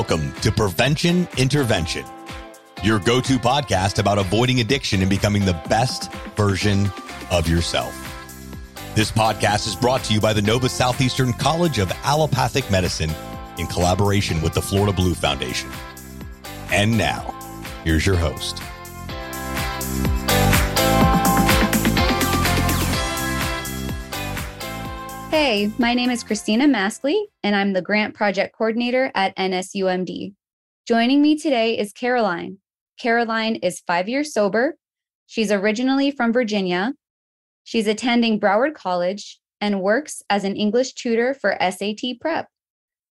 Welcome to Prevention Intervention, your go to podcast about avoiding addiction and becoming the best version of yourself. This podcast is brought to you by the Nova Southeastern College of Allopathic Medicine in collaboration with the Florida Blue Foundation. And now, here's your host. Hey, my name is Christina Maskley, and I'm the Grant Project Coordinator at NSUMD. Joining me today is Caroline. Caroline is five years sober. She's originally from Virginia. She's attending Broward College and works as an English tutor for SAT prep.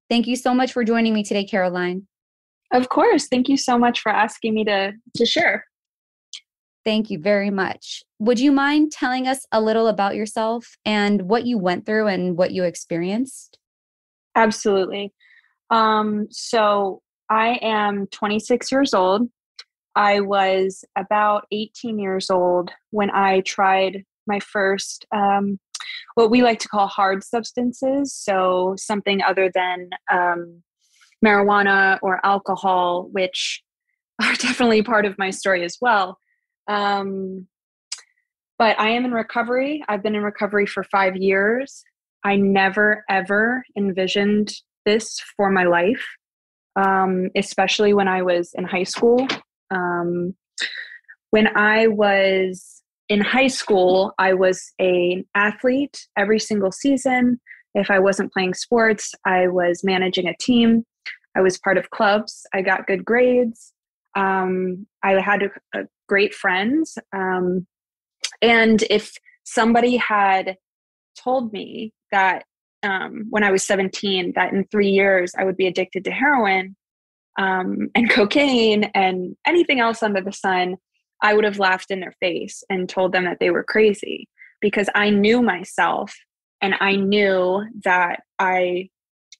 Thank you so much for joining me today, Caroline. Of course. Thank you so much for asking me to, to share. Thank you very much. Would you mind telling us a little about yourself and what you went through and what you experienced? Absolutely. Um, so, I am 26 years old. I was about 18 years old when I tried my first, um, what we like to call hard substances. So, something other than um, marijuana or alcohol, which are definitely part of my story as well. Um, but I am in recovery. I've been in recovery for five years. I never, ever envisioned this for my life, um, especially when I was in high school. Um, when I was in high school, I was an athlete every single season. If I wasn't playing sports, I was managing a team. I was part of clubs. I got good grades. Um, I had a, a great friends. Um, and if somebody had told me that um, when I was 17, that in three years I would be addicted to heroin um, and cocaine and anything else under the sun, I would have laughed in their face and told them that they were crazy because I knew myself and I knew that I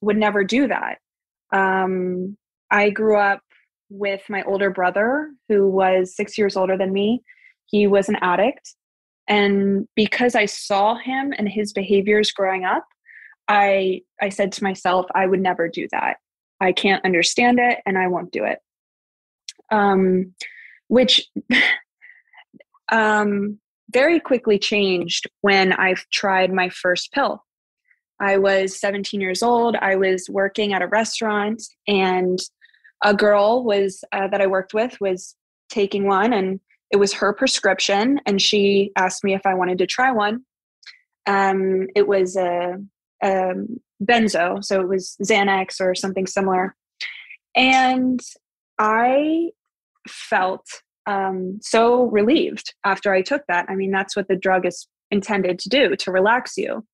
would never do that. Um, I grew up with my older brother, who was six years older than me. He was an addict. And because I saw him and his behaviors growing up, I, I said to myself, I would never do that. I can't understand it and I won't do it. Um, which um, very quickly changed when I tried my first pill. I was 17 years old. I was working at a restaurant and a girl was uh, that I worked with was taking one, and it was her prescription, and she asked me if I wanted to try one. Um, it was a, a benzo, so it was Xanax or something similar, and I felt um, so relieved after I took that. I mean, that's what the drug is intended to do to relax you.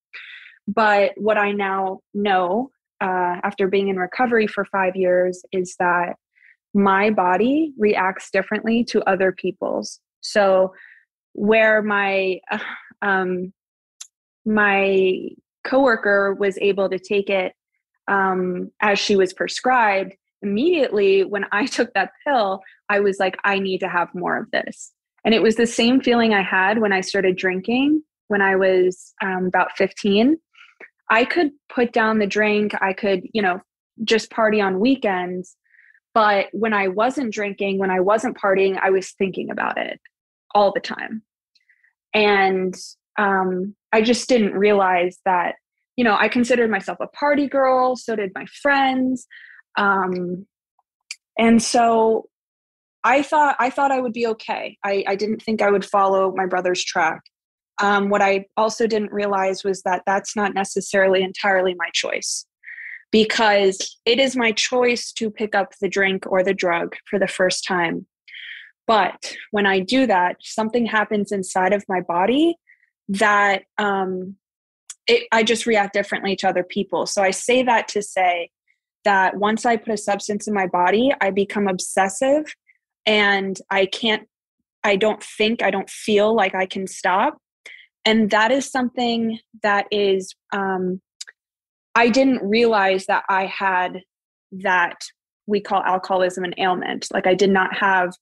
But what I now know uh, after being in recovery for five years is that my body reacts differently to other people's. So, where my um, my coworker was able to take it um, as she was prescribed, immediately when I took that pill, I was like, I need to have more of this. And it was the same feeling I had when I started drinking when I was um, about 15. I could put down the drink, I could, you know, just party on weekends. But when I wasn't drinking, when I wasn't partying, I was thinking about it all the time. And um, I just didn't realize that, you know, I considered myself a party girl, so did my friends. Um, and so I thought I thought I would be okay. I, I didn't think I would follow my brother's track. Um, what I also didn't realize was that that's not necessarily entirely my choice because it is my choice to pick up the drink or the drug for the first time. But when I do that, something happens inside of my body that um, it, I just react differently to other people. So I say that to say that once I put a substance in my body, I become obsessive and I can't, I don't think, I don't feel like I can stop and that is something that is um, i didn't realize that i had that we call alcoholism an ailment. Like i did not have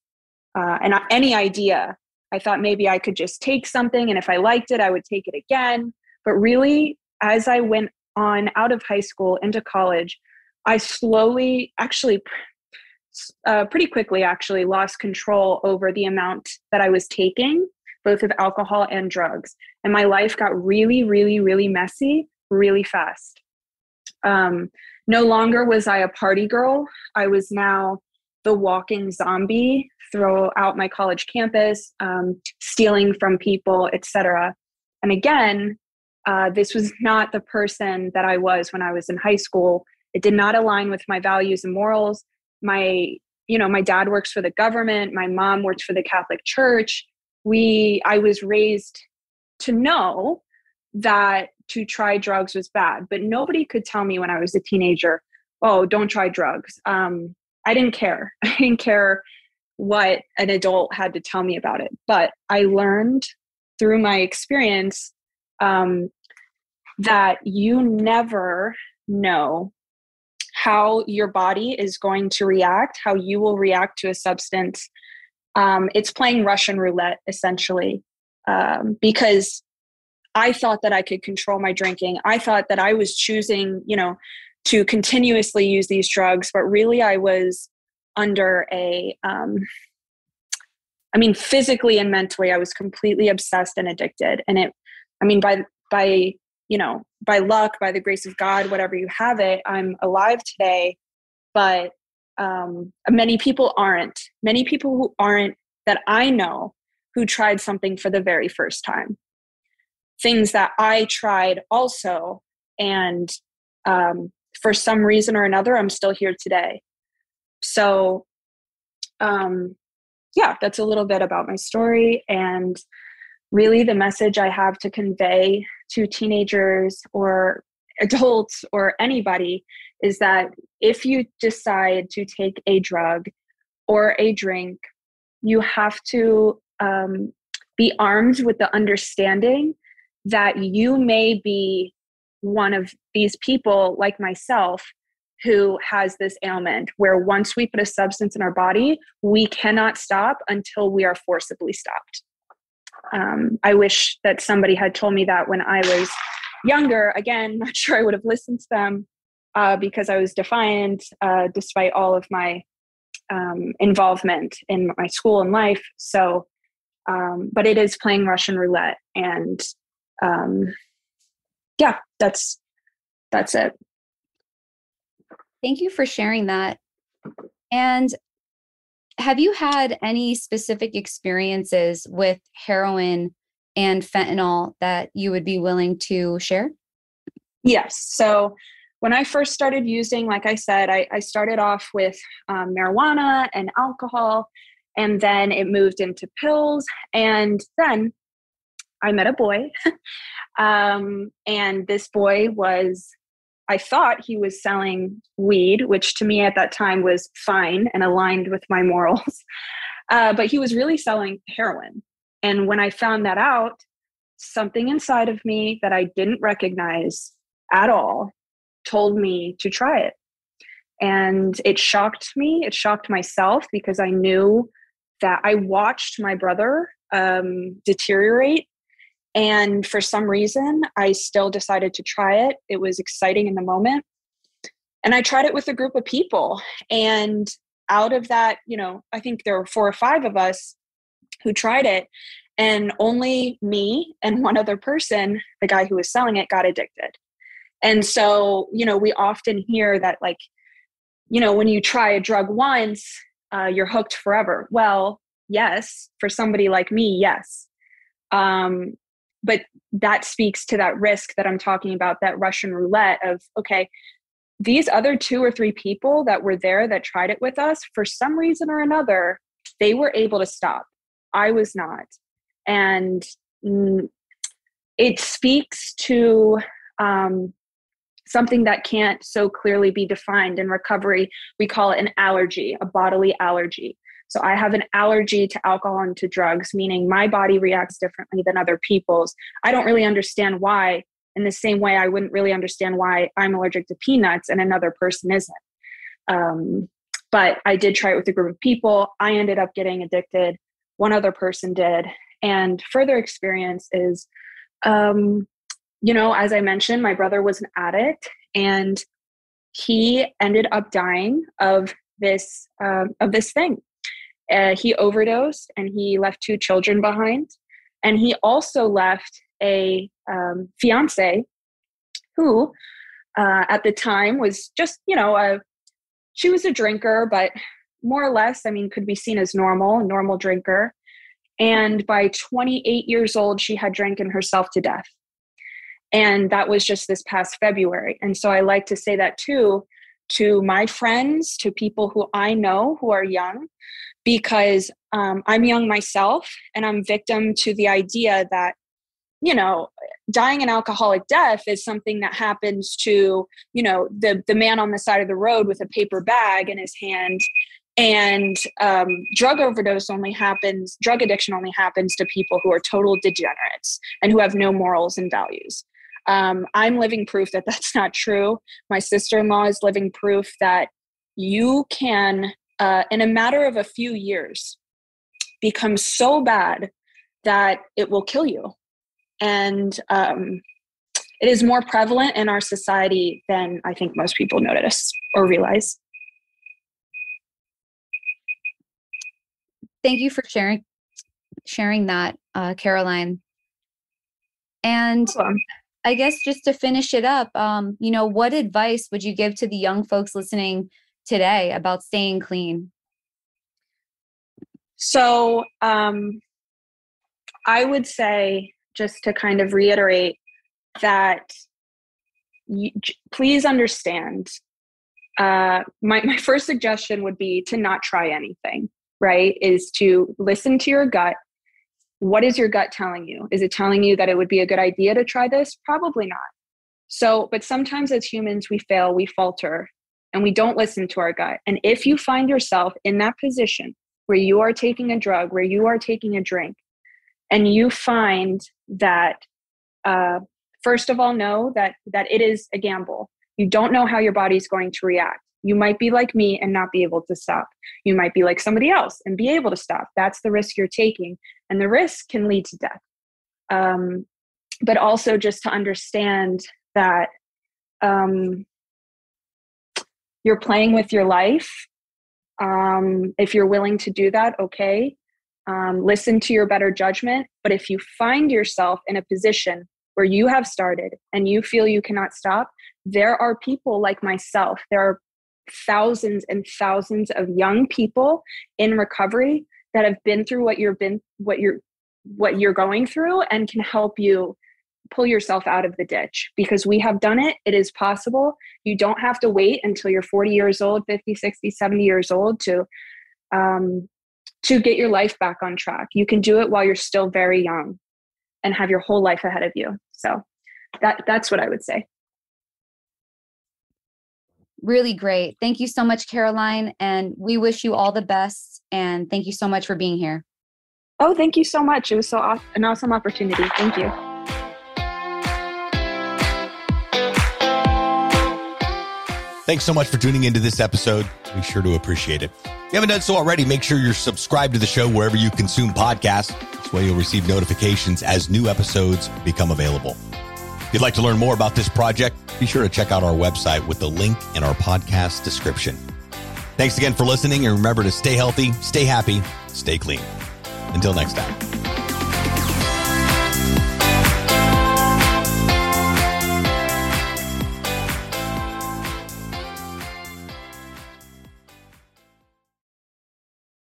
uh, an, any idea. I thought maybe i could just take something and if i liked it i would take it again. But really as i went on out of high school into college I slowly, actually, uh, pretty quickly, actually lost control over the amount that I was taking, both of alcohol and drugs. And my life got really, really, really messy really fast. Um, no longer was I a party girl. I was now the walking zombie throughout my college campus, um, stealing from people, etc. And again, uh, this was not the person that I was when I was in high school. It did not align with my values and morals. My, you know, my dad works for the government. My mom works for the Catholic Church. We, I was raised to know that to try drugs was bad, but nobody could tell me when I was a teenager, oh, don't try drugs. Um, I didn't care. I didn't care what an adult had to tell me about it. But I learned through my experience um, that you never know how your body is going to react, how you will react to a substance. Um, it's playing Russian roulette essentially, um, because I thought that I could control my drinking. I thought that I was choosing, you know, to continuously use these drugs, but really I was under a, um, I mean, physically and mentally, I was completely obsessed and addicted. And it, I mean, by, by, you know, by luck, by the grace of God, whatever you have it, I'm alive today. But um, many people aren't. Many people who aren't that I know who tried something for the very first time things that I tried also. And um, for some reason or another, I'm still here today. So, um, yeah, that's a little bit about my story. And really, the message I have to convey to teenagers or adults or anybody is that if you decide to take a drug or a drink, you have to um, be armed with the understanding that you may be one of these people like myself who has this ailment where once we put a substance in our body, we cannot stop until we are forcibly stopped. Um, I wish that somebody had told me that when I was younger. Again, not sure I would have listened to them uh, because I was defiant uh, despite all of my um, involvement in my school and life. So, um, but it is playing Russian roulette. And um, yeah, that's that's it. Thank you for sharing that. And have you had any specific experiences with heroin and fentanyl that you would be willing to share? Yes. So when I first started using, like I said, I, I started off with um, marijuana and alcohol, and then it moved into pills. And then I met a boy, um, and this boy was, I thought he was selling weed, which to me at that time was fine and aligned with my morals. Uh, but he was really selling heroin. And when I found that out, something inside of me that I didn't recognize at all told me to try it. And it shocked me. It shocked myself because I knew that I watched my brother um, deteriorate and for some reason, I still decided to try it. It was exciting in the moment. And I tried it with a group of people. And out of that, you know, I think there were four or five of us who tried it. And only me and one other person, the guy who was selling it, got addicted. And so, you know, we often hear that, like, you know, when you try a drug once, uh, you're hooked forever. Well, yes, for somebody like me, yes. Um, but that speaks to that risk that I'm talking about, that Russian roulette of, okay, these other two or three people that were there that tried it with us, for some reason or another, they were able to stop. I was not. And mm, it speaks to um, something that can't so clearly be defined in recovery. We call it an allergy, a bodily allergy. So I have an allergy to alcohol and to drugs, meaning my body reacts differently than other people's. I don't really understand why, in the same way I wouldn't really understand why I'm allergic to peanuts and another person isn't. Um, but I did try it with a group of people. I ended up getting addicted. One other person did. And further experience is, um, you know, as I mentioned, my brother was an addict and he ended up dying of this uh, of this thing. Uh, he overdosed and he left two children behind, and he also left a um, fiance who, uh, at the time, was just you know a she was a drinker, but more or less, I mean, could be seen as normal, normal drinker. And by 28 years old, she had drinking herself to death. And that was just this past February. And so I like to say that too to my friends, to people who I know who are young, because um, I'm young myself and I'm victim to the idea that, you know, dying an alcoholic death is something that happens to, you know, the, the man on the side of the road with a paper bag in his hand and um, drug overdose only happens drug addiction only happens to people who are total degenerates and who have no morals and values um, i'm living proof that that's not true. My sister-in-law is living proof that you can uh, in a matter of a few years become so bad that it will kill you. And um, it is more prevalent in our society than i think most people notice or realize. Thank you for sharing sharing that, uh, Caroline. And I guess just to finish it up, um, you know, what advice would you give to the young folks listening today about staying clean? So um, I would say, just to kind of reiterate, that you, please understand. Uh, my, my first suggestion would be to not try anything right, is to listen to your gut. What is your gut telling you? Is it telling you that it would be a good idea to try this? Probably not. So, but sometimes as humans, we fail, we falter, and we don't listen to our gut. And if you find yourself in that position where you are taking a drug, where you are taking a drink, and you find that, uh, first of all, know that that it is a gamble. You don't know how your body's going to react. You might be like me and not be able to stop. You might be like somebody else and be able to stop. That's the risk you're taking. And the risk can lead to death. Um, but also just to understand that um, you're playing with your life. Um, if you're willing to do that, okay. Um, listen to your better judgment. But if you find yourself in a position where you have started and you feel you cannot stop, there are people like myself. There are thousands and thousands of young people in recovery that have been through what you've been what you're what you're going through and can help you pull yourself out of the ditch because we have done it. It is possible. You don't have to wait until you're 40 years old 50 60 70 years old to um, to get your life back on track. You can do it while you're still very young and have your whole life ahead of you. So that that's what i would say really great. Thank you so much, Caroline. And we wish you all the best. And thank you so much for being here. Oh, thank you so much. It was so aw- an awesome opportunity. Thank you. Thanks so much for tuning into this episode. Be sure to appreciate it. If you haven't done so already, make sure you're subscribed to the show wherever you consume podcasts. This way you'll receive notifications as new episodes become available. If you'd like to learn more about this project, be sure to check out our website with the link in our podcast description. Thanks again for listening, and remember to stay healthy, stay happy, stay clean. Until next time.